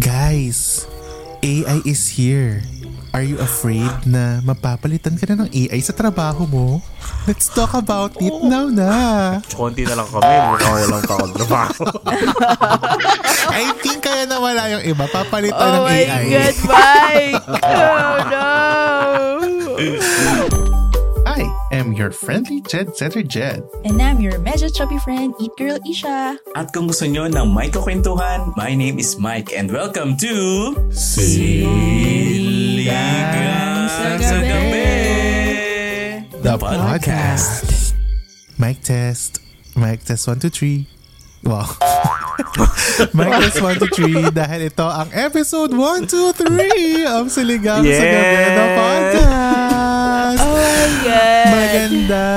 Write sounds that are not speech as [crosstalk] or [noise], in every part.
Guys, AI is here. Are you afraid na mapapalitan ka na ng AI sa trabaho mo? Let's talk about it now na. Konti na lang kami, mukha walang takot trabaho. [laughs] I think kaya nawala yung iba. Papalitan Oh ng my AI. God, Mike! [laughs] Oh no! I am your friendly Jed Setter Jed. And I'm your medyo chubby friend, Eat Girl Isha. At kung gusto nyo ng may kakwentuhan, my name is Mike and welcome to Siligang sa Gabi! The podcast. Mic test. Mic test 1, 2, 3. Wow. [laughs] Mic test 1, 2, 3 dahil ito ang episode 1, 2, 3 of Siligang sa Yeah. Gabi the podcast.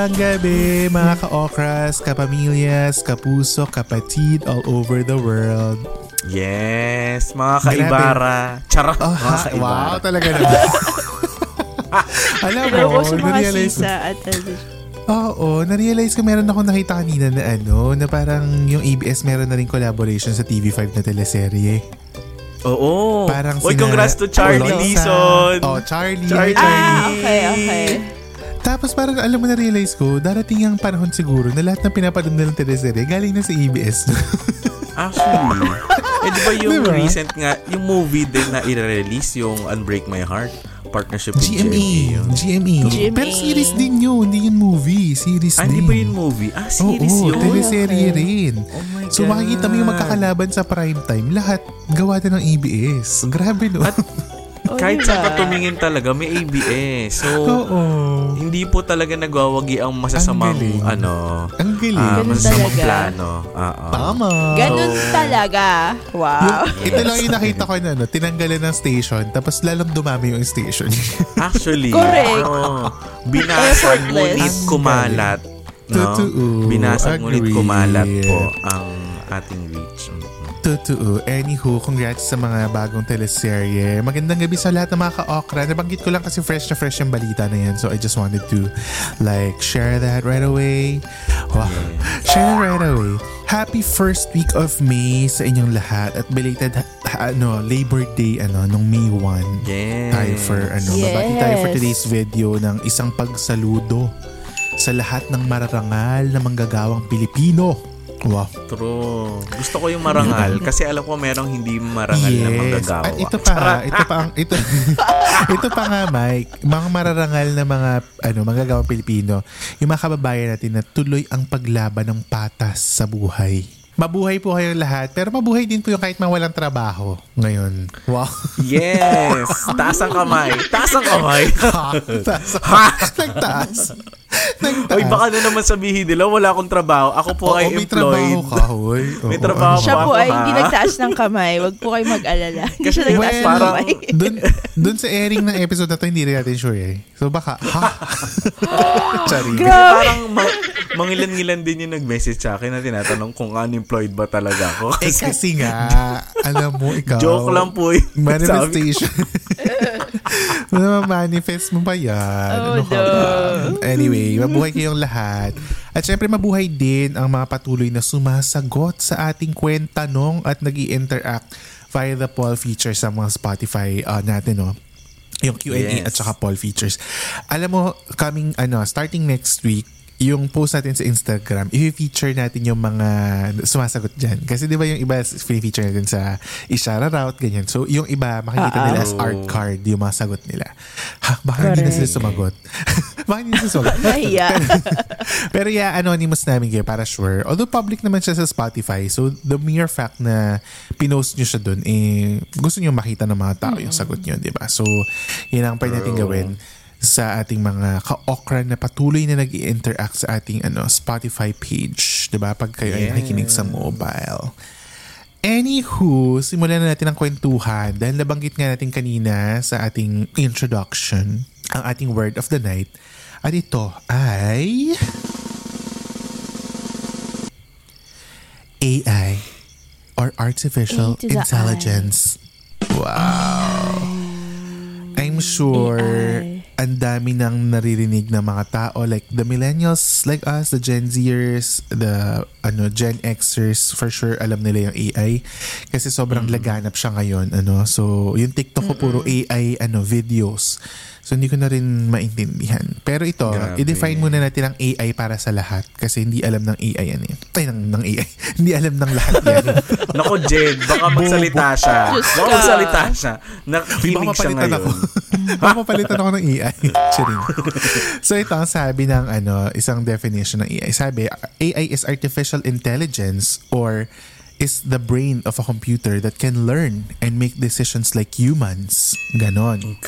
Magandang gabi mga ka-okras, kapamilyas, kapuso, kapatid all over the world. yes, mga kaibara. Charot, Oh, mga kaibara. wow, talaga naman. [laughs] Alam Pero mo, na-realize at oo, na-realize ko meron ako nakita kanina na ano, na parang yung ABS meron na rin collaboration sa TV5 na teleserye. Oo. Parang Uy, sina- congrats to Charlie. Leeson. Oh, Charlie. Charlie. Ah, okay, okay. Tapos parang alam mo na-realize ko, darating ang panahon siguro na lahat ng pinapanood nilang teleserye galing na sa ABS. [laughs] Actually. eh, di ba yung Diba? recent nga, yung movie din na i-release, yung Unbreak My Heart, partnership with GMA. GMA. yun. GMA. GMA. Pero series din yun, hindi yun movie. Series Ah, din. hindi ba yun movie? Ah, series Oo, yun. teleserye rin. Oh my So God. makikita mo yung magkakalaban sa prime time, lahat gawa din ng ABS. Grabe no? At [laughs] Oh, Kahit diba? saan ka tumingin talaga, may ABS. So, Oo. hindi po talaga nagwawagi ang masasamang, Ang ano, Ang galing. ah, Ganun masasamang talaga. plano. Oo. Tama. Ganun talaga. Wow. Yung, ito lang yung nakita ko na ano, tinanggalan ng station tapos lalong dumami yung station. Actually, Correct. oo. binasag ngunit kumalat. No? Totoo. Binasag ngunit kumalat po ang ating reach. Mm. Totoo. Anywho, congrats sa mga bagong teleserye. Magandang gabi sa lahat ng mga ka-okra. Nabanggit ko lang kasi fresh na fresh yung balita na yan. So I just wanted to like share that right away. Wow. Share that right away. Happy first week of May sa inyong lahat at belated ha- ano Labor Day ano nung May 1. Yes. Tayo for ano, Yes. babati tayo for today's video ng isang pagsaludo sa lahat ng mararangal na manggagawang Pilipino. Wow. True. Gusto ko yung marangal kasi alam ko merong hindi marangal na manggagawa. At ito pa, ha, ito pa ang ito [laughs] ito pa nga Mike, mga mararangal na mga ano, manggagawang Pilipino, yung mga kababayan natin na tuloy ang paglaban ng patas sa buhay. Mabuhay po kayong lahat, pero mabuhay din po yung kahit mawalang trabaho ngayon. Wow. Yes! Taas ang kamay. Taas ang kamay. ha? [laughs] Taas. Ha? [laughs] Nagtaas. Nagtaas. Uy, baka na naman sabihin nila, wala akong trabaho. Ako po Oo, ay may employed. trabaho ka, hoy. [laughs] May Oo, trabaho ano Siya ako, po ay ha? hindi nagtaas ng kamay. Huwag po kayo mag-alala. Hindi siya Kasi nagtaas ng parang- kamay. [laughs] dun, dun sa airing ng episode na to, hindi rin natin sure eh. So baka, ha? [laughs] Kasi parang ma- mangilan-ngilan din yung nag-message sa akin na tinatanong kung unemployed ba talaga ako. Eh Kasi kasi nga, alam mo, ikaw. joke lang po yun. Sabi ko, Manifestation. Ano, manifest mo ba yan? Oh, ano ka no. ba? Anyway, mabuhay kayong lahat. At syempre, mabuhay din ang mga patuloy na sumasagot sa ating kwentanong at nag interact via the poll feature sa mga Spotify uh, natin, no? Yung Q&A Yes. at saka poll features. Alam mo, coming, ano, starting next week, yung post natin sa Instagram, i-feature natin yung mga sumasagot dyan. Kasi di ba yung iba, feature natin sa ishara route, ganyan. So, yung iba, makikita Ah, nila as art card yung mga sagot nila. Ha, baka hindi na sila sumagot. [laughs] baka hindi na sila sumagot. Nahiya. Pero yeah, anonymous namin kayo para sure. Although public naman siya sa Spotify, so the mere fact na pinost nyo siya dun, eh, gusto nyo makita ng mga tao yung sagot nyo, di ba? So, yun ang pwede natin gawin sa ating mga ka-okra na patuloy na nag interact sa ating ano Spotify page, 'di ba? Pag kayo ay Yes. nakikinig sa mobile. Anywho, simulan na natin ang kwentuhan dahil nabanggit nga natin kanina sa ating introduction ang ating word of the night. At ito ay... AI or Artificial Intelligence. Wow! I'm sure AI. ang dami nang naririnig ng mga tao like the millennials like us, the Gen Zers, the ano Gen Xers for sure alam nila yung AI kasi sobrang laganap siya ngayon ano. So yung TikTok ko puro AI ano videos. So hindi ko na rin maintindihan. Pero ito, Grabe. i-define muna natin ang AI para sa lahat kasi hindi alam ng AI yan eh. Ay, ng, ng AI. [laughs] hindi alam ng lahat yan. [laughs] Nako, Jed, baka magsalita siya. Baka ka. magsalita siya. Nakikinig siya ngayon. ako. [laughs] baka mapalitan ako ng AI. Charing. so ito ang sabi ng ano, isang definition ng AI. Sabi, AI is artificial intelligence or is the brain of a computer that can learn and make decisions like humans. Ganon.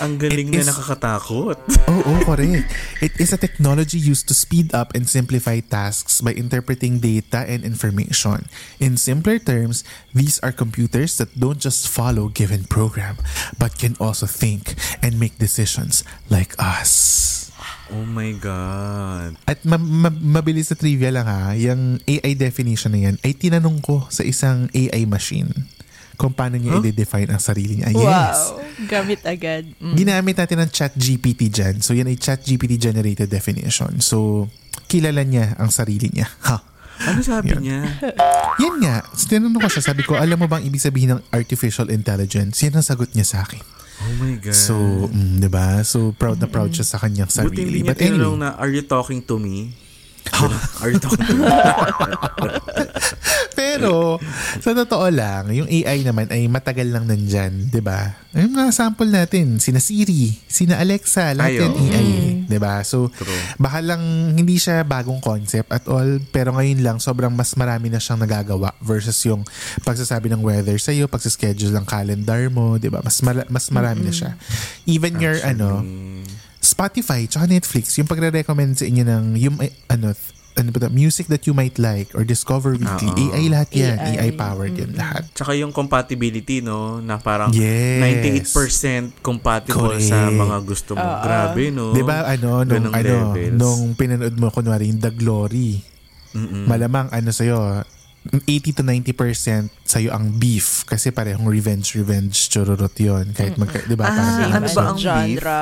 Ang galing It na is- nakakatakot. Oo, oh, correct. It is a technology used to speed up and simplify tasks by interpreting data and information. In simpler terms, these are computers that don't just follow given program, but can also think and make decisions like us. Oh my God. At ma- ma- mabilis na trivia lang ha, yung AI definition na yan ay tinanong ko sa isang AI machine kung paano niya i-define ang sarili niya. Yes. Wow. Gamit agad. Mm. Ginamit natin ang chat GPT dyan. So, yan ay chat GPT generated definition. So, kilala niya ang sarili niya. [laughs] Ha? Ano sabi Yun. niya? [laughs] Yan nga. So, tinanong ko siya. Sabi ko, alam mo bang ibig sabihin ng artificial intelligence? Yan ang sagot niya sa akin. Oh my God. So, mm, di ba? So, proud na proud siya sa kanyang Buti sarili. hindi niya But anyway, na, are you talking to me? [laughs] are you talking to me? Pero, sa totoo lang, yung AI naman ay matagal lang nandyan, di ba? Yung mga sample natin, sina Siri, sina Alexa, lahat Ay, yan. AI, di ba? So, True. baka lang hindi siya bagong concept at all, pero ngayon lang, sobrang mas marami na siyang nagagawa versus yung pagsasabi ng weather sa'yo, pagsaschedule ng calendar mo, di ba? Mas, mara- mas marami na siya. Even your, ano, Spotify tsaka Netflix, yung pagre-recommend sa inyo ng yung eh, ano ano ba music that you might like or discover weekly. Oo. AI lahat yan. AI. AI, powered yan lahat. Tsaka yung compatibility, no? Na parang Yes. 98% compatible sa Correct. mga gusto mo. Grabe, no? 'Di ba ano nung Ganong ano levels. nung pinanood mo kunwari yung The Glory. Malamang ano sa'yo 80 to 90% sa'yo ang beef kasi parehong revenge revenge chururot yon kahit magka, 'di ba Ah, parang ano ba ang genre.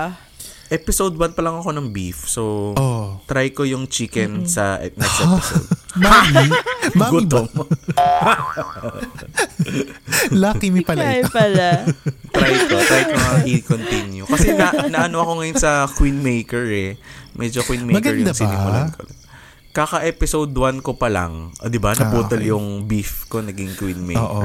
Episode 1 pa lang ako ng beef. So, Oh. try ko yung chicken sa e- next episode. [laughs] Mami, [laughs] mami ba? Gutom. [laughs] Lucky me pala ito. pala. try ko. Try ko nga i-continue. Kasi na, naano ako ngayon sa Queen Maker eh. Medyo Queen Maker Maganda yung ba? sinimulan ko. Kaka-episode 1 ko pa lang, o di ba, naputol Ah, okay. yung beef ko, naging Queen Maker. Oo,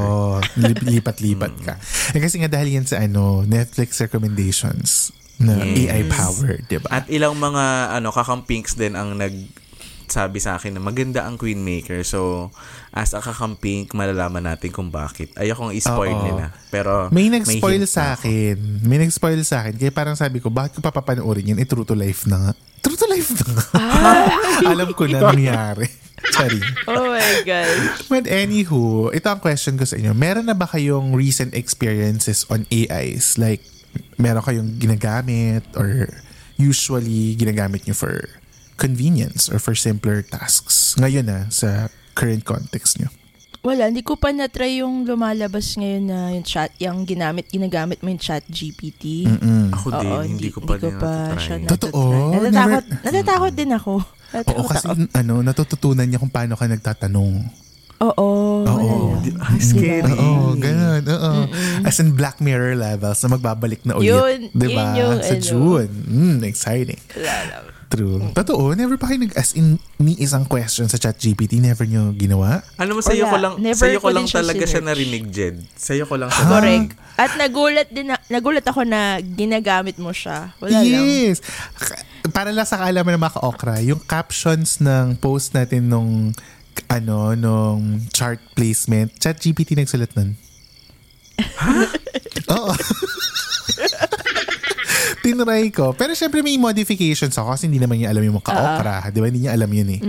lip- lipat-lipat ka. Eh, kasi nga dahil yan sa ano, Netflix recommendations na Yes. AI powered, di ba? At ilang mga ano kakampinks din ang nag sabi sa akin na maganda ang Queen Maker. So, as a kakampink, malalaman natin kung bakit. Ayokong i-spoil Oo. nila. Pero, May nag-spoil hint sa na ako. akin. May nag-spoil sa akin. Kaya parang sabi ko, bakit ko papapanoorin yan? Eh, true to life na nga. True to life na nga. [laughs] Alam ko na nangyari. Sorry. Oh my God. But anywho, ito ang question ko sa inyo. Meron na ba kayong recent experiences on AIs? Like, meron kayong ginagamit or usually ginagamit nyo for convenience or for simpler tasks? Ngayon na, sa current context nyo. Wala, hindi ko pa na-try yung lumalabas ngayon na yung chat, yung ginamit, ginagamit mo yung chat GPT. Mm. Ako din, Oo, hindi, ko pa din siya natatry. Totoo? Natatakot, Never- natatakot din ako. Oo, Natatakot kasi ako. ano, natututunan niya kung paano ka nagtatanong. Oo, lang. Ay, scary. Oo, ganun. Oo. As in Black Mirror levels na magbabalik na ulit. Yun, diba? yun yung Sa ano. June. Mm, exciting. Lang. True. Totoo, never pa kayo nag as in ni isang question sa chat GPT, never nyo ginawa? Ano mo, sa'yo ko lang, Never sa'yo ko lang siya talaga siya sinearch. narinig, Jed. Sa'yo ko lang siya. Correct. At nagulat din na, nagulat ako na ginagamit mo siya. Wala lang. yes. K- Para lang sa kaalaman ng mga ka-okra, yung captions ng post natin nung ano, nung chart placement, chat GPT nagsulat nun. Oo. tinry ko. Pero syempre may modifications ako kasi hindi naman niya alam yung mga ka-okra. Di ba? Hindi niya alam yun eh.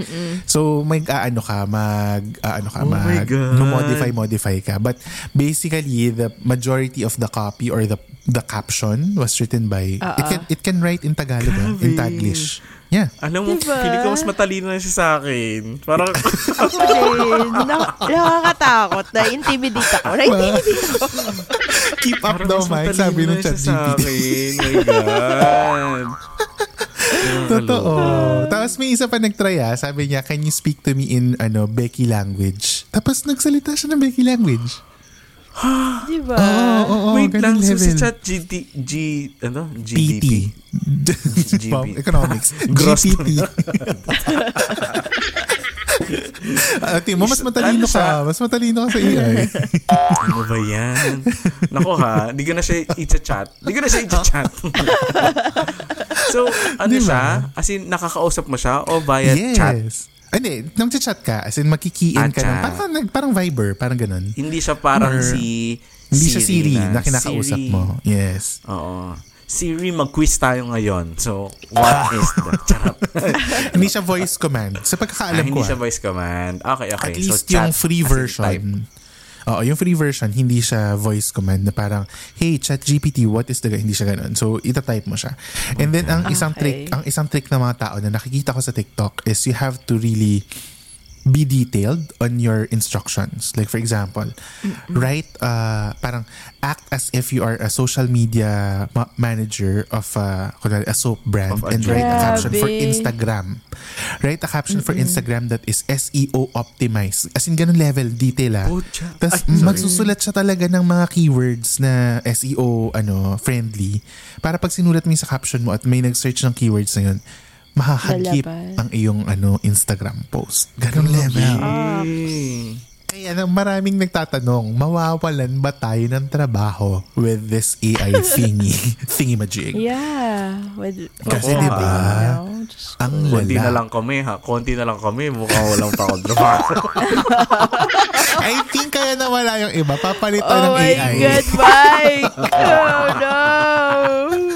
So, mag, ano ka, mag, ah, ano ka, Oh mag, modify, modify ka. But basically, the majority of the copy or the the caption was written by, it can it can write in Tagalog, ah, in Taglish. Yeah. Alam mo, Diba? feeling ko mas matalino na siya sa akin. Parang, [laughs] Ako din. Na- nakakatakot. Na-intimidate ako. Na-intimidate ako. [laughs] Keep up parang daw, Mike, sabi ng chat sa GPT. akin. My God. [laughs] Totoo. Tapos may isa pa nagtry ah. Sabi niya, can you speak to me in ano Becky language? Tapos nagsalita siya ng Becky language. [gasps] Diba? Oo, oo, oo, Wait lang, ganun so si level. chat GT, G, ano? PT. GDP. Wow, economics. [laughs] Gross. GPT. Tingin mo, mas matalino Ano ka. Mas matalino ka sa AI. [laughs] Ano ba yan? Nako ha, di ko na siya i-chat. Di ko na siya i-chat. [laughs] so, ano Di ba? siya? As in, nakakausap mo siya o via chat? yes. Ah, Hindi, nang chat ka, as in makiki-in Ah, ka ng, chat. parang, parang Viber, parang ganun. Hindi siya parang Or- si Hindi siya Siri na, na kinakausap Siri. mo. Yes. Oo. Siri, mag-quiz tayo ngayon. So, what is the... [laughs] Charot. hindi siya voice command. Sa Ah, pagkakaalam ko, hindi ah, siya voice command. Okay, okay. At least so, yung chat, free as in version. type. Oo, yung free version, hindi siya voice command na parang, hey, chat GPT, what is the, hindi siya ganun. So, itatype mo siya. And then, ang isang Okay. trick, ang isang trick ng mga tao na nakikita ko sa TikTok is you have to really be detailed on your instructions. Like, for example, write, uh, parang act as if you are a social media ma- manager of uh, a soap brand Of a and write a caption for Instagram. Write a caption for Instagram that is SEO optimized. As in, ganun level, detail ah. Pucha. Tapos magsusulat siya talaga ng mga keywords na SEO ano friendly para pag sinulat mo sa caption mo at may nag-search ng keywords na yun, mahahagip Lalabas. ang iyong ano Instagram post. Ganun level. Eh. Kaya na maraming nagtatanong, mawawalan ba tayo ng trabaho with this AI thingy, [laughs] thingy majig? Yeah. With, Kasi diba, you know, just- ang Konti na lala. lang kami ha. Konti na lang kami. Mukhang walang pa ako trabaho. [laughs] I think kaya nawala yung iba. Papalitan Oh ng my AI. God, Mike! Oh no!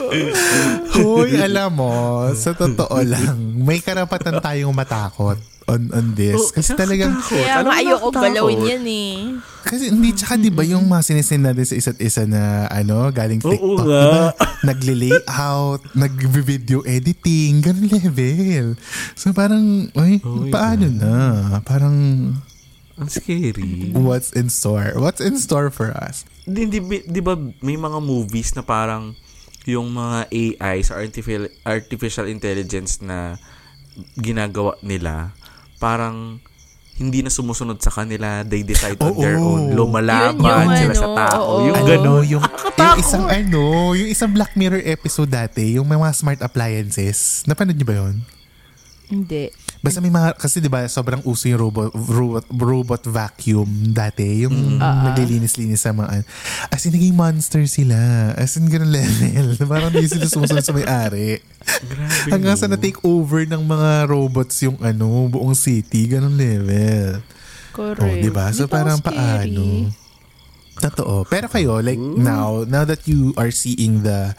[laughs] Hoy, [laughs] alam mo, sa totoo [laughs] lang, may karapatan tayong matakot on on this. Kasi talagang, Kaya Alam mo, nga ayoko galawin yan eh. kasi hindi, tsaka di ba yung mga sinisend natin sa isa't isa na, ano, galing Oo TikTok, nga. diba? Nagli-layout, [laughs] nag-video editing, ganun level. So parang, ay, Oh paano na? Parang, Ang scary. what's in store? What's in store for us? Di, di, di ba may mga movies na parang yung mga AI sa artificial, artificial intelligence na ginagawa nila, parang hindi na sumusunod sa kanila. They decide on Oo. their own. Lumalaban Yun yung sila sa ano, tao. oo. Yung Oo. gano'n. yung, yung isang ano, yung isang Black Mirror episode dati, yung may mga smart appliances. Napanood niyo ba yun? Hindi. Basta may mga, kasi di ba sobrang uso yung robot, robot, robot vacuum dati. Yung naglilinis-linis sa mga, as in naging monster sila. As in ganun level. [laughs] Parang hindi sila sumusunod sa may-ari. Grabe. Hanggang no? sa na-take over ng mga robots yung ano, buong city. Ganun level. Correct. Oh, di ba? Di So ba parang scary? paano? Totoo. Pero kayo, like now, now that you are seeing the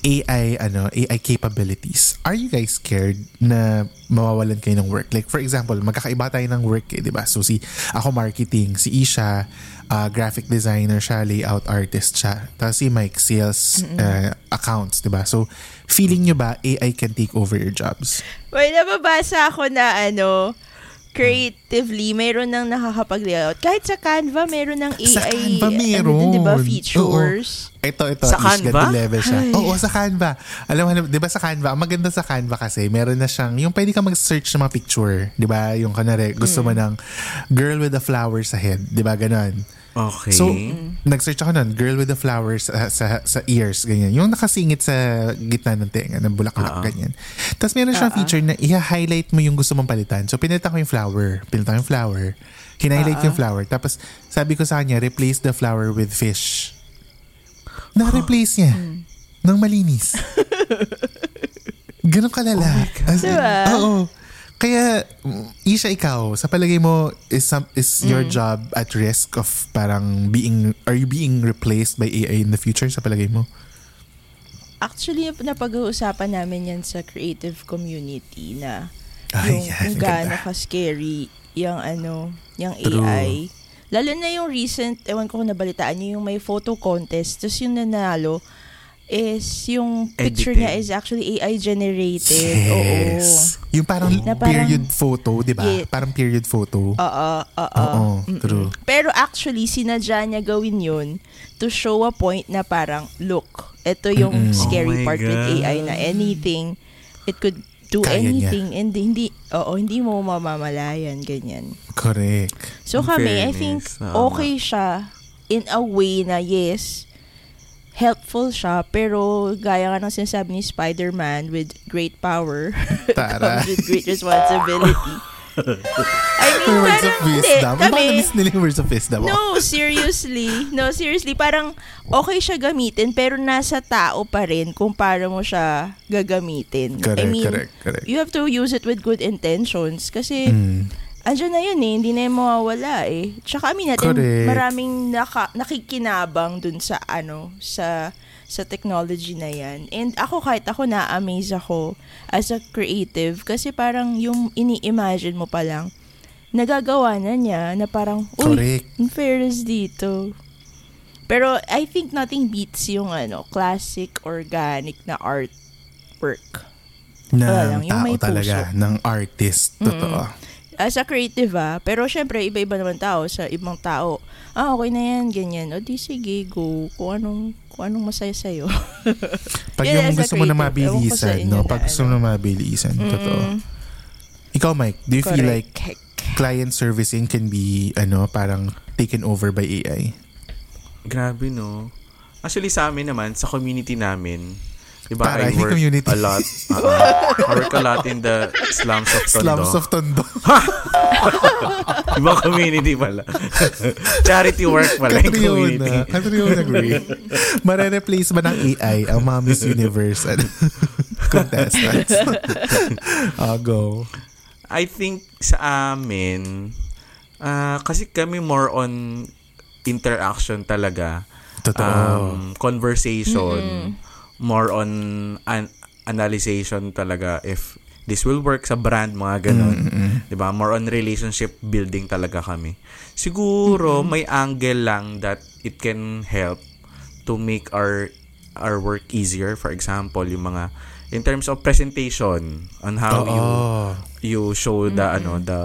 AI, ano, AI capabilities, are you guys scared na mawawalan kayo ng work? Like, for example, magkakaiba tayo ng work eh, di ba? So, si, ako marketing, si Isha, uh, graphic designer siya, layout artist siya. Tapos si Mike, sales uh, accounts, di ba? So, feeling nyo ba AI can take over your jobs? May nababasa ako na ano, creatively, mayroon nang nakakapag-layout. Kahit sa Canva, mayroon ng AI, Sa Canva ano meron. din, di ba, Oo. features. Ito, ito. Sa Canva? level siya. Oo, sa Canva. Alam mo, di ba sa Canva, ang maganda sa Canva kasi, meron na siyang, yung pwede ka mag-search ng mga picture. Di ba? Yung kanare, gusto mo ng girl with the flowers sa head. Di ba? Ganon. Okay. So, nag-search ako nun, girl with the flowers sa, sa, sa ears, ganyan. Yung nakasingit sa gitna ng tenga, ng bulaklak, ganyan. Tapos meron siyang feature na i-highlight mo yung gusto mong palitan. So, pinalitan ko yung flower. Pinalitan ko yung flower. Hinighlight yung flower. Tapos, sabi ko sa kanya, replace the flower with fish. Na-replace niya. Nang malinis. [laughs] Ganon kalala. As in, Diba? Oo. Kaya, mm, Isha, ikaw, sa palagay mo, is, some, is your job at risk of parang being, are you being replaced by AI in the future sa palagay mo? Actually, napag-uusapan namin yan sa creative community na Ay, yung yan, [laughs] kung gaano ka-scary yung ano, yung True. AI. Lalo na yung recent, ewan ko kung nabalitaan niyo, yung may photo contest, tapos yung nanalo is yung picture Edited. niya is actually AI generated. Yes. Yung parang, Na parang- period photo, di ba? Yeah. Parang period photo. Oo. Oo, oo. Oo, Mm-mm. true. Pero actually, sinadya niya gawin yun to show a point na parang, look, ito yung Mm-mm. scary Oh my part with God. AI na anything, it could do Kaya niya. anything and hindi, oo, hindi mo mamamalayan, ganyan. Correct. So In kami, I think, fairness, tama. okay siya in a way na yes, helpful siya, pero gaya nga ng sinasabi ni Spider-Man, with great power [laughs] Tara. comes with great responsibility. [laughs] I mean, words of parang, hindi, wisdom. Ba kami, na-miss nila yung words of wisdom? No, seriously. No, seriously. Parang okay siya gamitin pero nasa tao pa rin kung paano mo siya gagamitin. Correct, I mean, correct, correct. you have to use it with good intentions kasi Mm. Andyan na yun eh. Hindi na yung mawawala eh. Tsaka amin natin, Correct. maraming naka, nakikinabang dun sa ano, sa sa technology na yan. And ako kahit ako na-amaze ako as a creative kasi parang yung ini-imagine mo pa lang, nagagawa na niya na parang, uy, Correct. in fairness dito. Pero I think nothing beats yung ano, classic, organic na artwork. Yung tao may talaga. Ng artist. Totoo. As a creative ah, pero syempre iba-iba naman tao sa ibang tao. Ah, okay na yan, ganyan. O di sige, go. Kung anong, kung anong masaya sa'yo. [laughs] Pag Yun, yung gusto mo na mabilisan, no? Pag gusto ano. mo na mabilisan. Totoo. Mm, Ikaw, Mike, do you feel like correct. client servicing can be, ano, parang taken over by AI? Grabe, no? Actually, sa amin naman, sa community namin, diba, Para, I work community. a lot. [laughs] Uh, I work a lot in the slums of Tondo. Slums of Tondo. [laughs] Ibang community pala. [laughs] Charity work pala yung community. Katriona. Katriona Gray. Mare-replace ba ng AI ang mga Miss Universe ano, contestants? I'll go. I think sa amin, ah, kasi kami more on interaction talaga. Totoo. Um, conversation. More on an- analyzation talaga if this will work sa brand, mga ganun. 'Di ba More on relationship building talaga kami. Siguro may angle lang that it can help to make our our work easier. For example, yung mga in terms of presentation on how you Oo. you show the ano the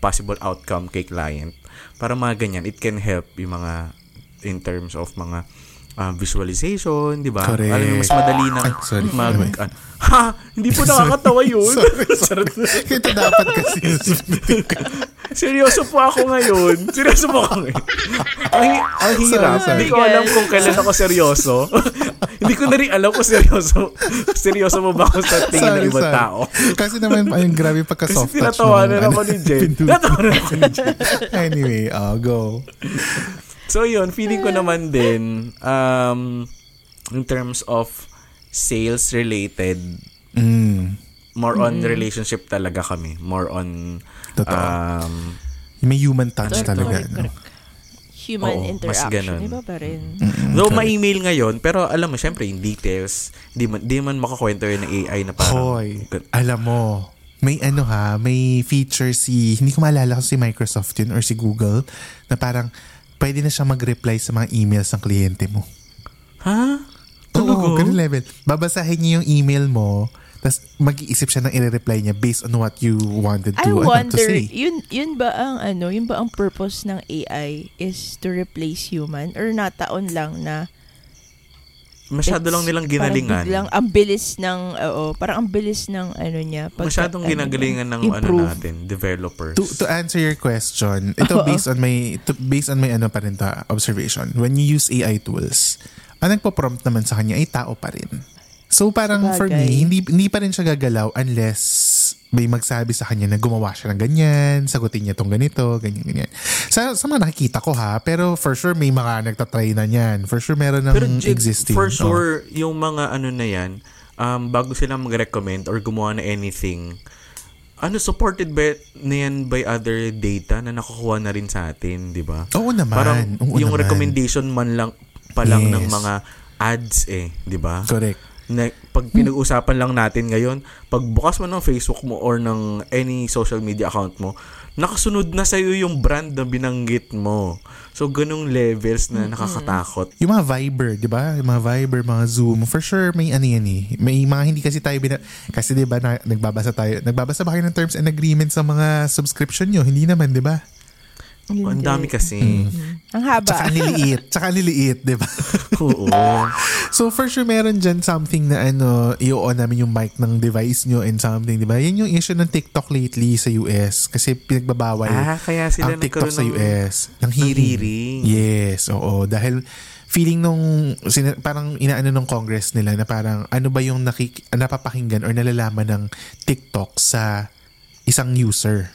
possible outcome kay client para mga ganyan it can help yung mga in terms of mga uh, visualization di ba Correct. alam mo mas madali nang Ay, sorry. mag an- ha hindi po nakakatawa yun Ito dapat kasi. seryoso po ako ngayon seryoso po ako ngayon ang, ang hirap Sorry, sorry. hindi ko alam kung kailan ako seryoso [laughs] hindi ko na rin alam kung seryoso seryoso mo ba ako sa tingin ng ibang tao Kasi naman, ayun, grabe kasi pagka-soft touch. tinatawanan nung, ako ano, ni Jen pindulo. [laughs] tinatawanan ako ni Jen [laughs] anyway, I'll go. So yun, feeling ko naman din um in terms of sales related Mm, more on relationship talaga kami. More on Totoo. um may human touch Correct, talaga. correct, no? correct. Human Oo, mas interaction. ganun. Iba pa rin. though may email ngayon pero alam mo syempre in details di man di man makakwento yun ng AI na parang Hoy, alam mo, may ano ha, may feature si, hindi ko maalala kung si Microsoft yun or si Google, na parang pwede na siya mag-reply sa mga emails ng kliyente mo. ha? Oo, Talaga? ganun level. Babasahin niya yung email mo, tapos mag-iisip siya ng i-reply niya based on what you wanted to, I ano, to wonder, say. yun, yun ba ang ano, yun ba ang purpose ng AI is to replace human or nataon lang na Masyado lang nilang parang ginalingan. biglang ang bilis ng, oo, parang ang bilis ng ano niya. pagka- Masyadong ano, ginagalingan ng ano improve. natin, developers. To, to answer your question, ito based on my to, based on my ano pa rin ta, observation. When you use AI tools, ang nagpo-prompt naman sa kanya ay tao pa rin. So parang for Sabagay. me, hindi, hindi pa rin siya gagalaw unless may magsabi sa kanya na gumawa siya ng ganyan, sagutin niya tong ganito, ganyan, ganyan. Sa, sa mga nakikita ko ha, pero for sure may mga nagtatry na niyan. For sure meron ng Pero existing. for Oh. sure, yung mga ano na yan, um, bago sila mag-recommend or gumawa na anything, ano, supported ba na yan by other data na nakukuha na rin sa atin, di ba? Oo naman. Parang Oo yung naman. recommendation man lang pa lang ng Yes. mga ads eh, 'di ba? Correct. Na, pag pinag-usapan lang natin ngayon, pag bukas mo ng Facebook mo or ng any social media account mo, nakasunod na sa'yo yung brand na binanggit mo. So, ganung levels na nakakatakot. Yung mga Viber, di ba? Yung mga Viber, mga Zoom, for sure may ano yan eh. May mga hindi kasi tayo bina... Kasi di ba na, nagbabasa tayo, nagbabasa ba kayo ng terms and agreements sa mga subscription nyo? Hindi naman, di ba? Ang dami kasi. Ang haba. Tsaka niliit. Tsaka niliit, di ba? [laughs] Oo. so for sure meron dyan something na ano, i-on namin yung mic ng device nyo and something, di ba? Yan yung issue ng TikTok lately sa US. Kasi pinagbabawal Ah, kaya sila ang TikTok sa nagkaroon ng- US. Ng hearing. hearing. Yes, oo. Dahil feeling nung sina- parang inaano ng Congress nila na parang ano ba yung nakik- napapakinggan or nalalaman ng TikTok sa isang user.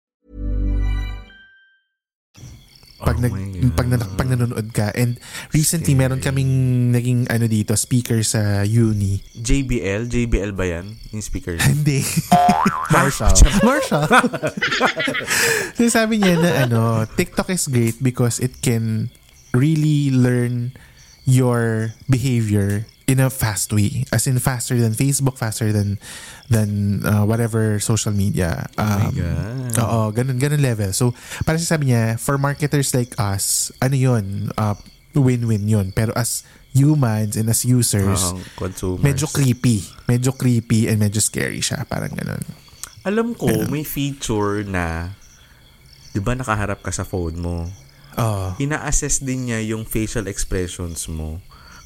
Pag, Oh nag, pag, nan- pag nanonood ka. And recently, meron kaming naging ano dito, speaker sa uni. JBL? JBL ba yan? Yung speaker? [laughs] Hindi. [laughs] Marshall. Marshall. [laughs] so sabi niya na ano, TikTok is great because it can really learn your behavior in a fast way. As in faster than Facebook, faster than than uh, whatever social media. Um, God. Oo, ganun, ganun level. So, para sabi niya, for marketers like us, ano yun, uh, win-win yun. Pero as humans and as users, Oo, consumers. medyo creepy. Medyo creepy and medyo scary siya. Parang ganun. Alam ko, may feature na, di ba nakaharap ka sa phone mo? Oo. Ina-assess din niya yung facial expressions mo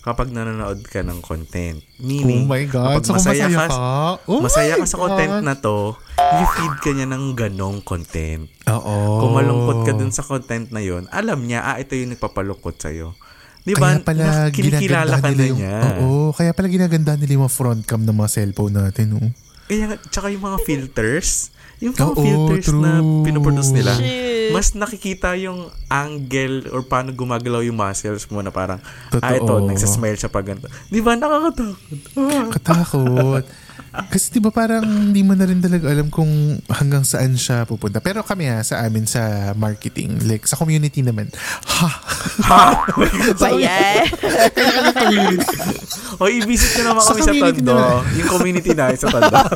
kapag nanonood ka ng content. Meaning, Oh my God. kapag So, masaya, masaya ka, ka? Oh masaya ka sa content na to, i-feed ka niya ng ganong content. Oo. Kung malungkot ka dun sa content na yon, alam niya, ah, ito yung nagpapalungkot sa'yo. Di ba? Kaya pala ginaganda ka nila yung, niya. Oo, kaya pala ginaganda nila yung mga front cam ng mga cellphone natin. Oh. Kaya, tsaka yung mga filters, yung mga Oo, filters na true. pinoproduce nila, Shit. mas nakikita yung angle or paano gumagalaw yung muscles mo na parang, Totoo. ah, ito, nagsasmile siya pag ganito. Di ba? Nakakatakot. Ah. Katakot. Kasi di ba parang hindi mo na rin talaga alam kung hanggang saan siya pupunta. Pero kami ha, sa amin sa marketing, like sa community naman. Ha! [laughs] Ba yan? o, i-visit nyo naman Sa kami sa community Tondo. naman. Yung community na sa Tondo. [laughs]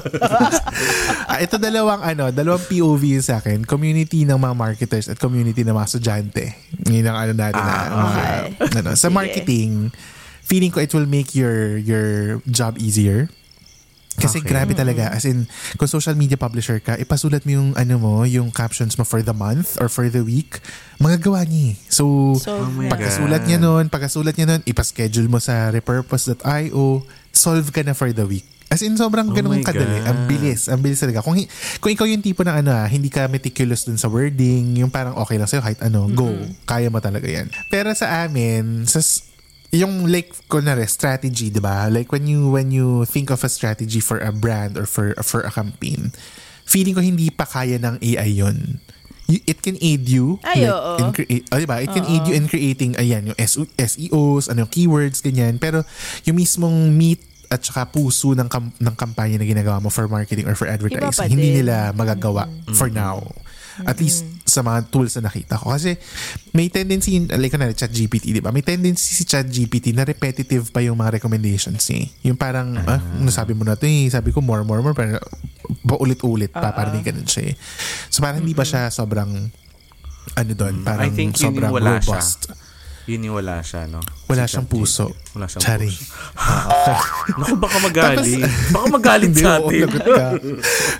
Ah, ito dalawang ano, dalawang POV sa akin. Community ng mga marketers at community ng mga estudyante. Yun ang ano natin na. mga, ano, sa marketing, feeling ko it will make your your job easier. Kasi Okay. grabe talaga. As in, kung social media publisher ka, ipasulat mo yung ano mo, yung captions mo for the month or for the week, magagawa niya. eh. So, So, Oh pagkasulat niya nun, pagkasulat niya nun, ipaschedule mo sa repurpose.io, solve ka na for the week. As in, sobrang Oh ganun my kadali. God. Ang bilis. Ang bilis talaga. Kung, kung ikaw yung tipo ng ano ah, hindi ka meticulous dun sa wording, yung parang okay lang sa'yo kahit ano, go. Kaya mo talaga yan. Pero sa amin, sa, yung like kunwari strategy 'di ba? Like when you when you think of a strategy for a brand or for for a campaign feeling ko hindi pa kaya ng AI yon it can aid you Ay, like, oo. in create oh, diba? it can aid you in creating ayan yung SEOs ano yung keywords ganyan. Pero yung mismong meat at saka puso ng kam- ng kampanya na ginagawa mo for marketing or for advertising hindi din. nila magagawa for now. At least sa mga tools na nakita ko kasi may tendency like na chat GPT di ba may tendency si chat GPT na repetitive pa yung mga recommendations niya eh. yung parang ah, ano sabi mo na to eh sabi ko more more more parang paulit-ulit pa parang may ganun siya eh. so parang hindi pa siya sobrang ano doon parang I think yun yung sobrang wala siya. robust Yun yung wala siya, no? Wala Si siyang puso. Wala siyang Chari. puso. [laughs] Naku, baka magalit. baka magalit [laughs] sa atin.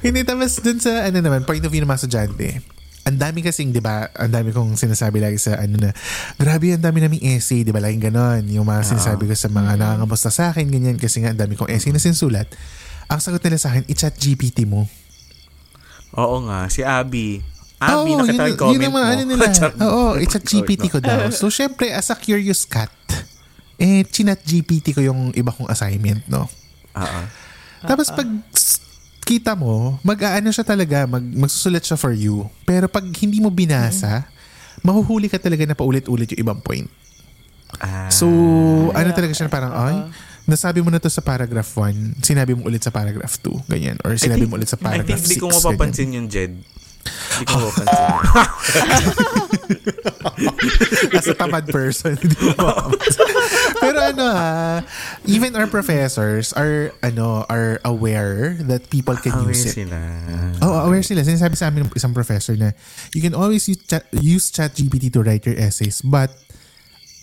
Hindi, tapos dun sa, ano naman, point of view ng mga estudyante, ang dami kasing, di ba, ang dami kong sinasabi lagi sa ano na, grabe, ang dami naming essay, di ba, laging ganon. Yung mga sinasabi ko sa mga nangangamusta sa akin, ganyan, kasi nga ang dami kong essay na sinsulat. Ang sagot nila sa akin, i-chat GPT mo. Oo nga, si Abby. Abby, Oo, nakita yun, yung comment yun mo. ano nila. [laughs] Oo, i-chat GPT ko daw. [laughs] So, syempre, as a curious cat, eh, chinat GPT ko yung iba kong assignment, no? Oo. Tapos pag kita mo, mag-aano siya talaga, mag, magsusulat siya for you. Pero pag hindi mo binasa, mahuhuli ka talaga na paulit-ulit yung ibang point. Ah, So, ano talaga siya na parang, ay, nasabi mo na to sa paragraph 1, sinabi mo ulit sa paragraph 2, ganyan. Or I sinabi think- mo ulit sa I paragraph think 6, di ko mapapansin yung Jed. Di ko mapapansin. [laughs] As a tamad person, hindi mo. Pero ano ha, even our professors are, ano, are aware that people can Aware use it. sila. Oh, aware sila. Sinasabi sa amin ng isang professor na you can always use chat, use chat GPT to write your essays but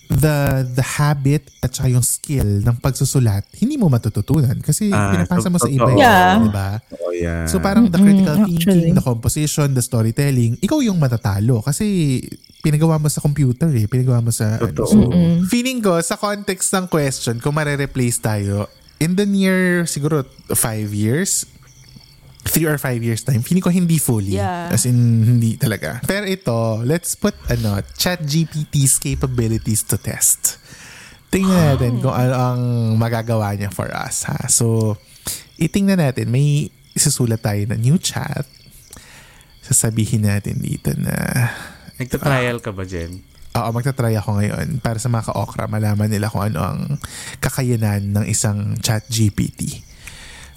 the the habit at saka yung skill ng pagsusulat, hindi mo matututunan kasi Ah, pinapasa mo sa iba, totoo. eh, Yeah. di ba? Oh, yeah. So parang the critical actually. thinking, the composition, the storytelling, ikaw yung matatalo kasi pinagawa mo sa computer eh, pinagawa mo sa ano. So, feeling ko sa context ng question, kung mare-replace tayo in the near siguro five years, three or five years time, feeling ko hindi fully. Yeah. As in, hindi talaga. Pero ito, let's put ano, chat GPT's capabilities to test. Tingnan natin kung ano ang magagawa niya for us. Ha? So, itingnan natin. May isusulat tayo na new chat. Sasabihin natin dito na Nagta-trial ka ba, Jed? Oo, magta-try ako ngayon para sa mga ka-okra, malaman nila kung ano ang kakayanan ng isang chat GPT.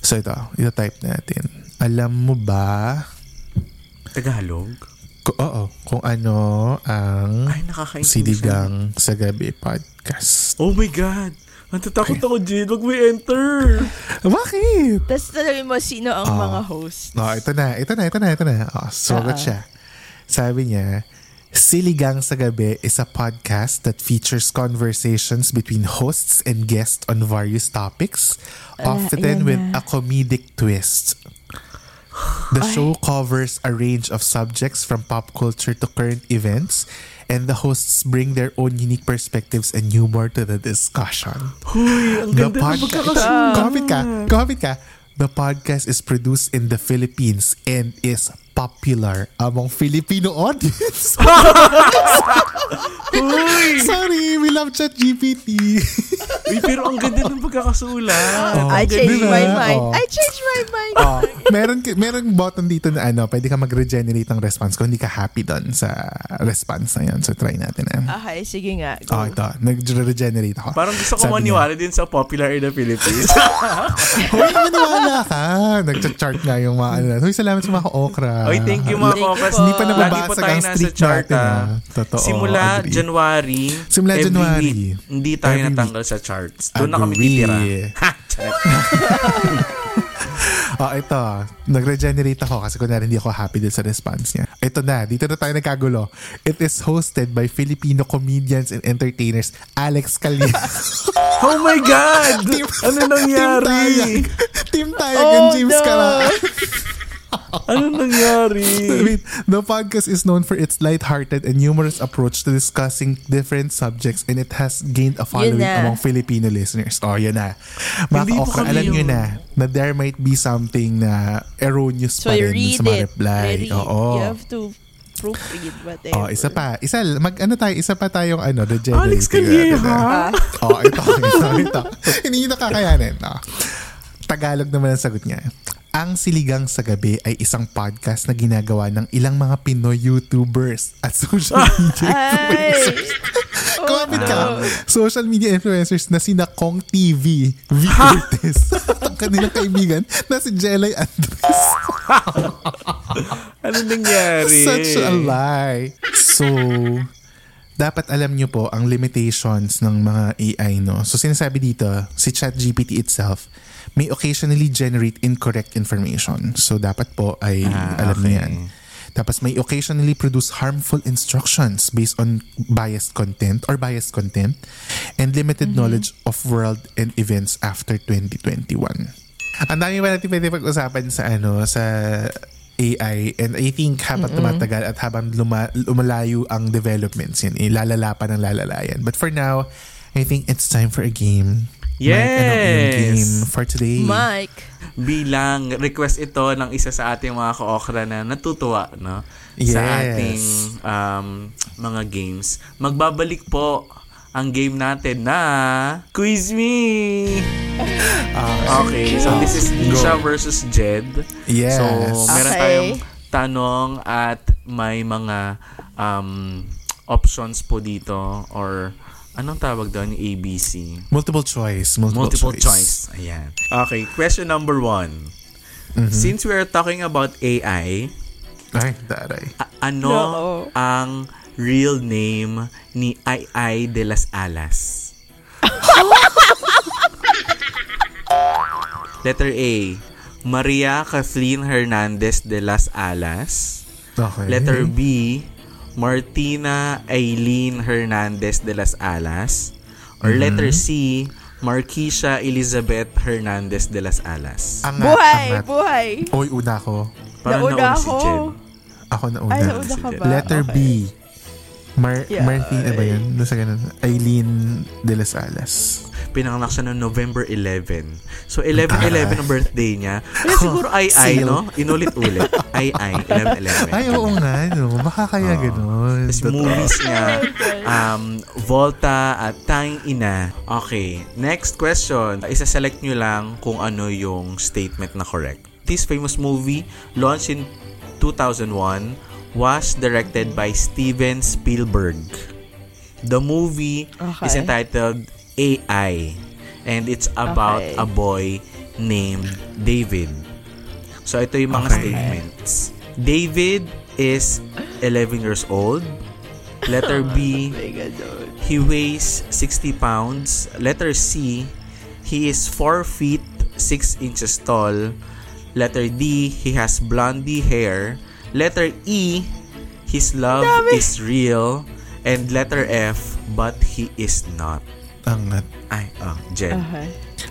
So ito, ito type natin. Alam mo ba Tagalog? ku- oo, kung ano ang Ay. Siligang sa Gabi podcast. Oh my God! Natatakot ako, Jed. Wag mo i-enter. Bakit? Tapos talamin mo sino ang Ah. mga host. No, ito na, ito na, ito na, ito na. Oh, sugat siya. Sabi niya, Siligang sa Gabi is a podcast that features conversations between hosts and guests on various topics, often ayan with na. a comedic twist. The show covers a range of subjects from pop culture to current events, and the hosts bring their own unique perspectives and humor to the discussion. Huy, ang The podcast, comment ka, comment ka. The podcast is produced in the Philippines and is popular among Filipino audience. [laughs] Sorry, we love chat GPT. Uy, pero ang ganda ng pagkakasulat. Oh, I changed diba? my mind. Oh. I changed my mind. oh, meron meron button dito na ano, pwede ka mag-regenerate ng response kung hindi ka happy doon sa response na yun. So try natin. Ah. Okay, sige nga. Go. Oh, ito. Nag-regenerate ako. Parang gusto ko Sabi niya, maniwala din sa popular in the Philippines. [laughs] Hoy, maniwala ka. Nag-chart nga yung mga ano. Hoy, salamat sa mga ka-okra. Oy, thank you mga po. Hindi pa tayo ang streak chart. natin. ah. ah. Totoo. Simula agree. January, Simula every January. week, hindi tayo Every natanggal sa charts. Doon na kami Agree. titira. Ha! Oh, [laughs] ito. Nag-regenerate ako kasi kunwari hindi ako happy din sa response niya. Ito na. Dito na tayo nagkagulo. It is hosted by Filipino comedians and entertainers Alex Calien. [laughs] oh my God! ano nangyari? Team Tayag. Team Tayag and Oh, James no. Cara. [laughs] [laughs] ano nangyari? [laughs] Wait, the podcast is known for its lighthearted and humorous approach to discussing different subjects and it has gained a following among Filipino listeners. Oh, yun na. Mga Hindi po ka-okra, kami alam nyo yun. na na there might be something na erroneous So pa rin read sa mga it. reply. Oo. You have to proofread whatever. Oh, isa pa. Isa, mag ano tayo, isa pa tayong ano, regenerate. Alex Calleja. Ah, Oh, ito, ito, ito. Hindi nyo nakakayanin. No? Tagalog naman ang sagot niya. Ang Siligang sa Gabi ay isang podcast na ginagawa ng ilang mga Pinoy YouTubers at social [laughs] media ay! Comment no. ka. Social media influencers na sina Kong TV, V. Curtis, [laughs] at ang kanilang kaibigan na si Jelay Andres. ano nangyari? Such a lie. So, dapat alam nyo po ang limitations ng mga AI, no? So, sinasabi dito, si ChatGPT itself may occasionally generate incorrect information. So, dapat po ay Ah, alam okay. niyo yan. Tapos may occasionally produce harmful instructions based on biased content or biased content and limited knowledge of world and events after 2021. Ang dami pa natin pwede pag-usapan sa ano, sa AI and I think habang tumatagal at habang luma, lumalayo ang developments yan, ilalala pa ng lalala yan. But for now, I think it's time for a game. Mike, ano Yes! game for today? Mike. bilang request ito ng isa sa ating mga ka-okra na natutuwa no sa Yes. ating um, mga games. Magbabalik po ang game natin na Quiz Me! okay, so this is Isha versus Jed. Yes. So, meron Okay. tayong tanong at may mga um, options po dito or anong tawag doon? Yung ABC. Multiple choice. Multiple, Multiple choice. Ayan. Okay, question number one. Mm-hmm. Since we are talking about AI, Ay, daray. a- ano Oo. ang real name ni Ai Ai de las Alas? [laughs] Letter A, Maria Kathleen Hernandez de las Alas. Okay. Letter B, Martina Eileen Hernandez de las Alas. Or Mm-hmm. letter C, Marquisha Elizabeth Hernandez de las Alas. Angat, Buhay, angat. buhay. Oy, una ko. Parang Nauna nauna si. Jen. Ako na una. Ay, nauna ka ba? Letter Okay. B. Mar Yeah. Martina ba yun? Doon sa ganun. Eileen de las Alas. Pinanganak siya noong November 11. So, 11-11 ang birthday niya. Kaya [laughs] siguro ay ay, Sale. no? Inulit-ulit. Ay ay, 11-11. Ay, oo nga. No? Baka kaya ganun. Tapos movies niya, [laughs] um, Volta at Tanging Ina. Okay, next question. Isa-select nyo lang kung ano yung statement na correct. This famous movie, launched in 2001, was directed by Steven Spielberg. The movie is Okay. entitled AI and it's about Okay. a boy named David. So ito yung mga Okay. statements. David is 11 years old. Letter B, [laughs] he weighs 60 pounds. Letter C, he is 4 feet 6 inches tall. Letter D, he has blondie hair. Letter E, his love is real. And letter F, but he is not. Angat. Ay, oh, Jen. Okay.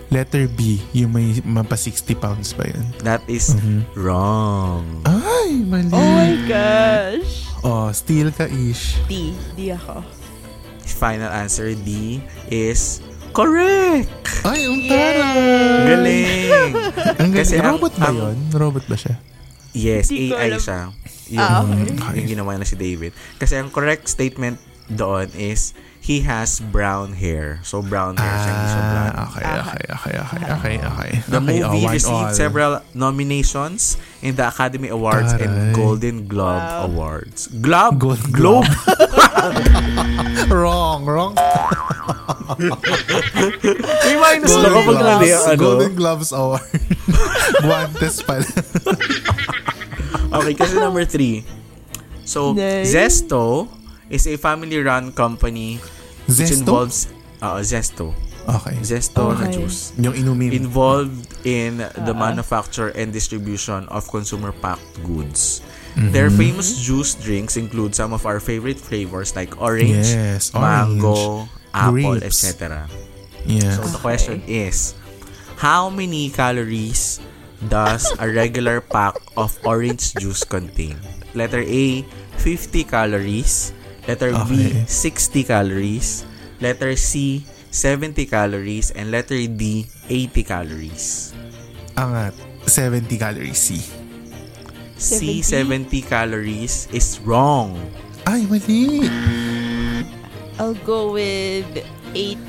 Letter B. Yung may mapa 60 pounds ba yun? That is wrong. Ay, mali. Oh my gosh. Oh, steal ka, Ish. D. D ako. Final answer D is correct. Ay, ang taray. Galing. [laughs] Ang Kasi galing. ang- Robot ba ang- yun? Robot ba siya? Yes, Di AI alam. siya. Yung, Ah, okay. yung ginawa na si David. Kasi ang correct statement doon is he has brown hair. So brown hair siya, hindi siya blonde. Ah, okay, okay, okay, okay, okay, okay. The Okay, oh, movie one received all. several nominations in the Academy Awards and Golden Globe Wow. Awards. Globe? Golden Globe? [laughs] wrong, wrong. May minus na kapag mali ang ano. Golden Gloves Award. [laughs] Guantes pala. [laughs] Okay, kasi number three. So, Nice. Zesto is a family-run company which involves uh, Zesto. Okay. Zesto na juice. Yung inumin. involved in the manufacture and distribution of consumer packed goods. Their famous juice drinks include some of our favorite flavors like orange, Yes, mango, orange, apple, etc. yeah. So the question is, how many calories does a regular pack of orange juice contain? Letter A, 50 calories. Letter B, 60 calories. Letter C, 70 calories. And letter D, 80 calories. Angat. Ah, 70 calories C. C, 70? 70 calories is wrong. Ay, mali. I'll go with 80.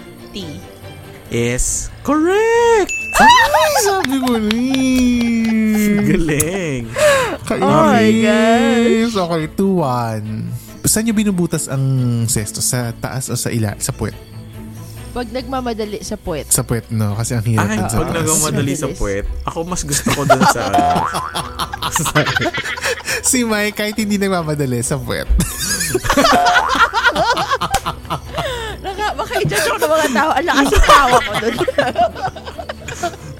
Is correct! Ay, sabi ko rin. Eh. Galing! Kainis. Oh my gosh. Okay, 2-1. Saan nyo binubutas ang sesto? Sa taas o sa ila? Sa puwet? Pag nagmamadali sa puwet. Sa puwet, no? Kasi ang hirap Ay, dun sa pag nagmamadali sa puwet, ako mas gusto ko dun sa. [laughs] Si Mike, kahit hindi nagmamadali sa puwet. [laughs] Naka, baka i-judge ako ng mga tao. Ang lakas ng tawa ko doon. [laughs]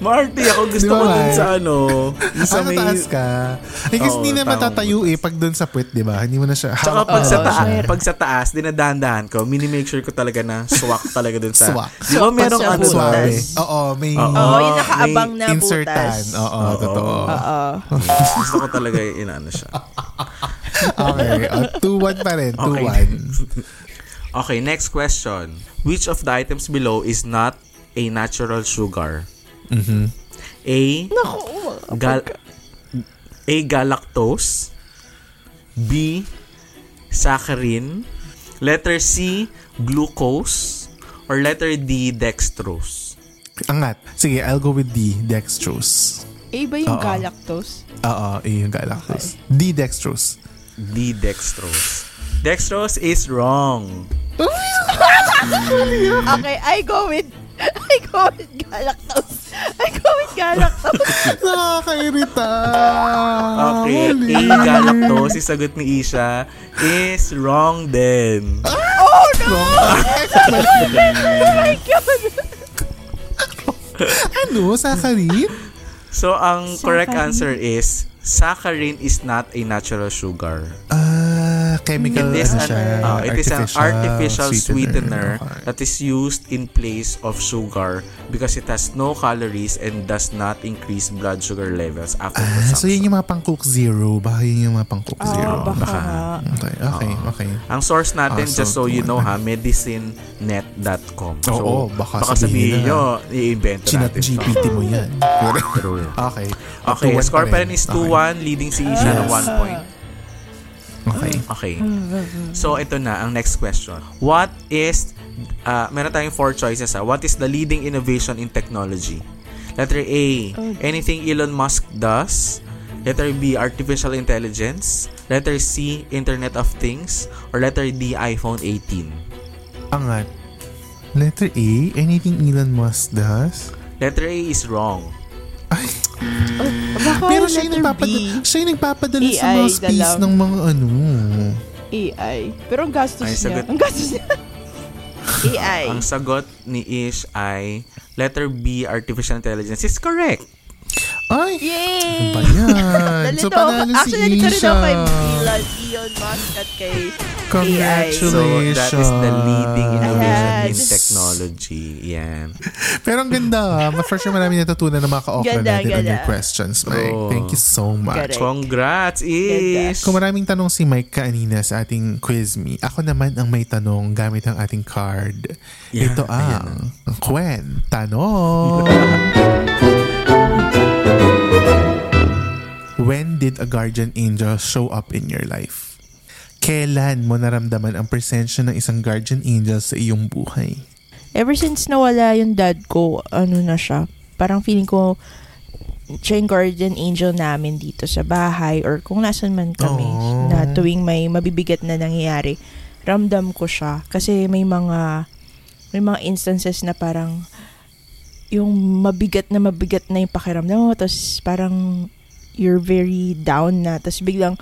Maarte ako. Gusto Di ba ko dun sa ano. Yung sa Ah, may... taas ka. Eh, kasi Oo, hindi naman tama. tatayo eh pag doon sa puwet, di ba? Hindi mo na siya. Tsaka pag sa, na taa- siya. pag sa taas, dinadahan-dahan ko, mini-make sure ko talaga na swak talaga dun sa... Swak. Di ba merong ano. Swabe. doon? Oo, may Oo. Oo, yung nakaabang na insertan. butas. Oo, totoo. Oo. Gusto ko talaga yung inaano siya. [laughs] Okay. Uh, 2-1 pa rin. 2-1. Okay. Okay, next question. Which of the items below is not a natural sugar? Mhm. A. Gal A. Galactose. B. Saccharin. Letter C. Glucose. Or letter D. Dextrose. Angat. Sige, I'll go with D. Dextrose. Eh, ba yung Oo. galactose? Oo, eh, yung galactose. D. Dextrose. D. Dextrose. Dextrose is wrong. [laughs] Okay, I go with [laughs] I go with galactose. I go with galactose. Nakakairita. Okay, Huli. A. Galactose, yung sagot ni Isha, is wrong din. [laughs] oh no! [laughs] oh my God! [laughs] Ano? Saccharin? So, ang correct answer is, saccharin is not a natural sugar. Ah, chemical It is, ano an, siya? uh, it is an artificial sweetener, Okay. that is used in place of sugar because it has no calories and does not increase blood sugar levels after Ah, consumption. so yun yung mga pang Coke Zero. Baka yun yung mga pang Coke Oh, Zero. baka baka. Okay, okay, okay. Ang source natin, Ah, just so, so you know [laughs] ha, medicinenet.com. So, Oo, baka baka sabihin nyo, i-invento Chinat natin. to. GPT mo yan. [laughs] Okay. Okay, 2-1 score pa rin is Okay. 2-1, leading si Isha ng 1 point. Okay. Okay. So, ito na, ang next question. What is, uh, meron tayong four choices ha. What is the leading innovation in technology? Letter A, anything Elon Musk does. Letter B, artificial intelligence. Letter C, Internet of Things. Or letter D, iPhone 18. Angat. Letter A, anything Elon Musk does? Letter A is wrong. Ay, Baka pero siya yung, letter nagpapadala, B. siya yung nagpapadala sa AI mga space ng mga ano. AI. Pero ang gastos Ay, niya. sagot. Ang gastos niya. [laughs] AI. Ang sagot ni Ish ay letter B, artificial intelligence is correct. Ay, Yay! ba yan? [laughs] So, panalo si Actually, nalito rin Isha. ako kay Elon, Musk at kay Congratulations. So, that is the leading innovation in Yes. technology. Yan. Pero ang ganda ah. For sure marami natutunan ng mga ka-okra Ganda, natin on your ganda. questions, Mike. Oh. Thank you so much. Correct. Congrats, Ish! Kung maraming tanong si Mike kanina sa ating quiz me, ako naman ang may tanong gamit ang ating card. Yeah, Ito ang Kwen Tanong. [laughs] When did a guardian angel show up in your life? Kailan mo naramdaman ang presensya ng isang guardian angel sa iyong buhay? Ever since nawala yung dad ko, ano na siya, parang feeling ko siya yung guardian angel namin dito sa bahay or kung nasan man kami Aww. na tuwing may mabibigat na nangyayari, ramdam ko siya. Kasi may mga may mga instances na parang yung mabigat na mabigat na yung pakiramdam mo, tapos parang you're very down na, tapos biglang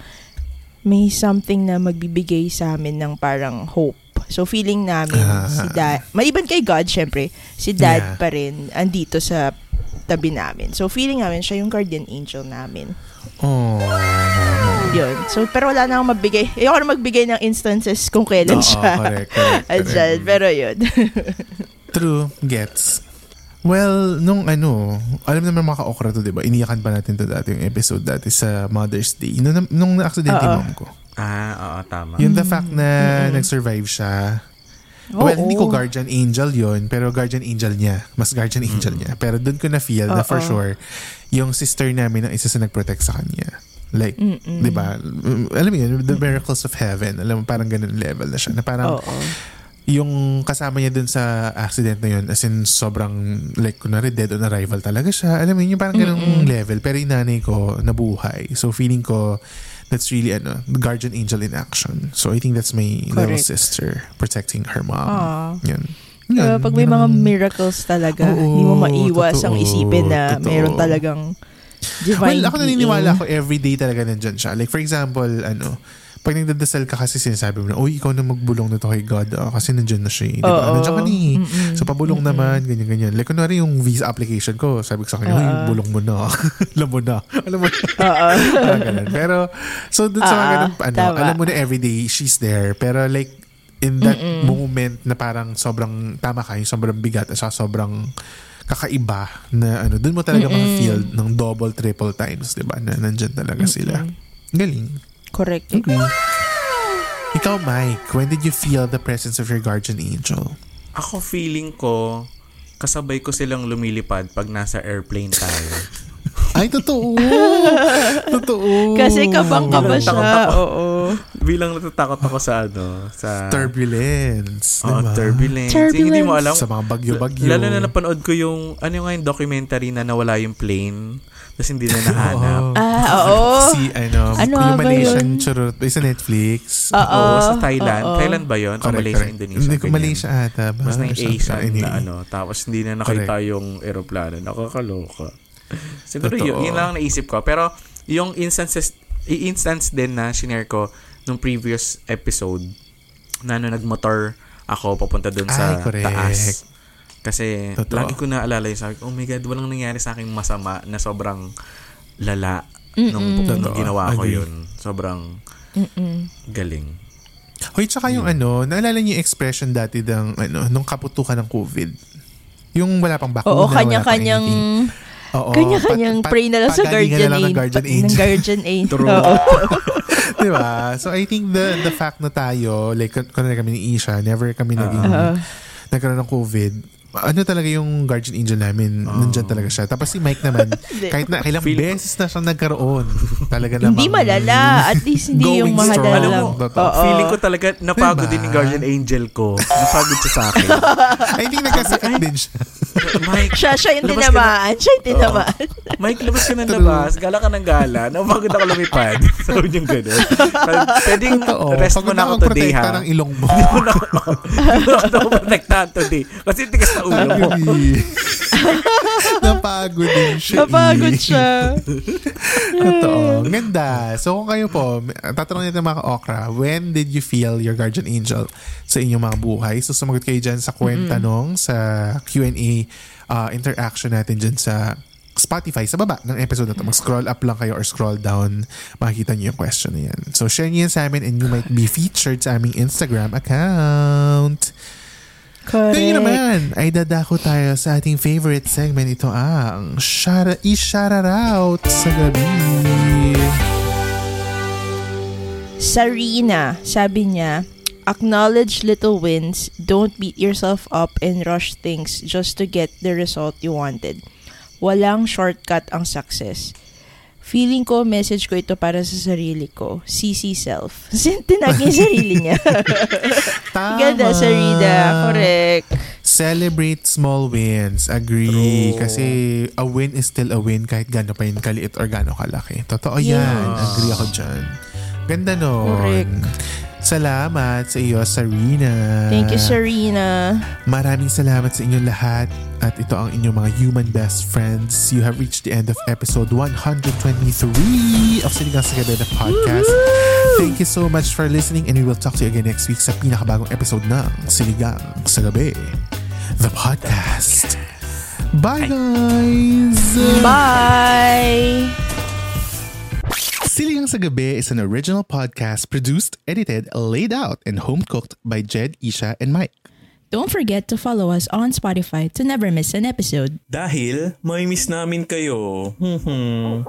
may something na magbibigay sa amin ng parang hope. So feeling namin Ah. si dad, maliban kay God syempre, si dad Yeah. pa rin andito sa tabi namin. So feeling namin siya yung guardian angel namin. Oh. Yun. So pero wala na akong magbigay. Ayoko na magbigay ng instances kung kailan Oo, siya. correct, correct, [laughs] correct. Pero yun. [laughs] True, gets. Well, nung ano, alam naman mga ka-okra to, di ba? Iniyakan pa natin to dati yung episode dati sa Mother's Day. Nung, nung na-accident yung mom ko. Ah, oo, tama. Yung the fact na nag-survive siya. well, hindi ko guardian angel yon pero guardian angel niya. Mas guardian angel niya. Pero doon ko na-feel na for sure, yung sister namin ang isa sa nag-protect sa kanya. Like, di ba? Alam mo yun, the miracles of heaven. Alam mo, parang ganun level na siya. Na parang, Oo. Yung kasama niya dun sa accident na yun, as in sobrang, like, kunwari dead on arrival talaga siya. Alam mo yun, yung parang ganung level. Pero yung nanay ko, nabuhay. So, feeling ko, that's really, ano, the guardian angel in action. So, I think that's my little Correct. sister protecting her mom. Ah. Yun. Yun, pag may yun mga miracles talaga, Oo, hindi mo maiwas ang isipin na totoo. meron talagang divine Well, ako naniniwala being. ako everyday talaga nandyan siya. Like, for example, ano, pag nagdadasal ka kasi sinasabi mo na, uy, ikaw na magbulong nito kay God ah, kasi nandiyan na siya. eh." Di ba? Nandiyan ka ni. So, pabulong naman, ganyan, ganyan. Like, kunwari yung visa application ko, sabi ko sa kanya, uy, bulong mo na. [laughs] alam mo na. Alam mo na. [laughs] [laughs] Ah. Pero, so, dun sa mga ganun, ano, tama. alam mo na everyday, she's there. Pero, like, in that moment na parang sobrang, tama ka, yung sobrang bigat at sobrang kakaiba na ano, dun mo talaga feel ng double, triple times, di ba? Na nandyan talaga sila. Galing. Correct. Agree. Ikaw, Mike, when did you feel the presence of your guardian angel? Ako feeling ko, kasabay ko silang lumilipad pag nasa airplane tayo. Ay, totoo! [laughs] totoo! Kasi kabang ka ba Bilang siya? Oo. Bilang natatakot ako sa ano, sa Turbulence. Oh, diba? turbulence. Turbulence. Hindi mo alam. Sa mga bagyo-bagyo. Lalo na napanood ko yung, ano nga yung documentary na nawala yung plane, tapos hindi na nahanap. Oo. Ah, oo. Si, ano, Ano ba Malaysian. Ba sa Netflix? Oo. Oo, sa Thailand. oo. Thailand ba yun? O Correct, Malaysia, correct. Indonesia? Hindi ko. Malaysia ata. Ba? Mas na yung Asian Anyway. na ano. Tapos hindi na nakita yung aeroplano. Nakakaloka. [laughs] Siguro Totoo. yun, yun lang ang naisip ko. Pero yung instances, i-instance din na shinare ko nung previous episode na ano, nagmotor ako papunta dun sa Ay, correct. taas. Kasi Totoo. lagi ko na alala yung sabi ko, oh my God, walang nangyari sa akin masama na sobrang lala nung, nung Totoo. ginawa ko Agree. yun. Sobrang galing. Hoy, tsaka yung ano, naalala niyo yung expression dati ng, ano, nung kaputukan ng COVID? Yung wala pang bakuna, Oo, wala pang kanya-kanyang. Oo, kanya-kanyang pat- pat- pray na lang sa guardian na lang ng angel. guardian Ng angel. guardian angel. [laughs] True. Oo. [laughs] Di ba? So, I think the the fact na tayo, like, kun- kunwari kami ni Isha, never kami naging, Oo. nagkaroon ng COVID, ano talaga yung guardian angel namin, nandyan talaga siya. Tapos si Mike naman, [laughs] kahit na kailang Feel- beses na siyang nagkaroon, talaga namang... Hindi malala. At least hindi yung mahadala Alam mo. Oo. feeling ko talaga napagod Diba? din yung guardian angel ko. Napagod siya sa akin. [laughs] I think nagkasakit din siya. Mike, Siya, siya yung na- tinamaan. Siya yung tinamaan. Mike, labas ka ng labas. Gala ka ng gala. Napagod ako lumipad. [laughs] Sabi niyong gano'n. Pwedeng Totoo. rest Pagod mo na ako akong today, protekta ha? ng ilong mo. Hindi mo na ako, hindi mo na ako protektahan today. Kasi tigas na ulo mo. Napagod din siya. Napagod eh. siya. [laughs] Totoo. Ganda. So kung kayo po, tatanungin natin mga ka-okra, when did you feel your guardian angel sa inyong mga buhay? So sumagot kayo dyan sa kwentanong, sa Q&A uh, interaction natin dyan sa Spotify sa baba ng episode na to. Mag-scroll up lang kayo or scroll down. Makikita niyo yung question na yan. So share niyo yan sa amin and you might be featured sa aming Instagram account. Correct. Ngayon naman ay dadako tayo sa ating favorite segment. Ito ang Shara, i-shoutout sa gabi. Sarina, sabi niya, acknowledge little wins, don't beat yourself up and rush things just to get the result you wanted. Walang shortcut ang success. Feeling ko, message ko ito para sa sarili ko. CC self. [laughs] Tinag niya yung sarili niya. [laughs] Tama. Ganda, Sarina. Correct. Celebrate small wins. Agree. True. Kasi a win is still a win kahit gano'n pa yun kaliit or gano'n kalaki. Totoo yan. Yes. Agree ako dyan. Ganda nun. Correct. Salamat sa iyo, Sarina. Thank you, Sarina. Maraming salamat sa inyong lahat at ito ang inyong mga human best friends. You have reached the end of episode 123 of Sinigang sa Gabi na podcast. Thank you so much for listening and we will talk to you again next week sa pinakabagong episode ng Sinigang sa Gabi, the podcast. Bye guys! Bye! Siligang sa Gabi is an original podcast produced, edited, laid out, and home cooked by Jed, Isha, and Mike. Don't forget to follow us on Spotify to never miss an episode. Dahil may miss namin kayo. Hmm.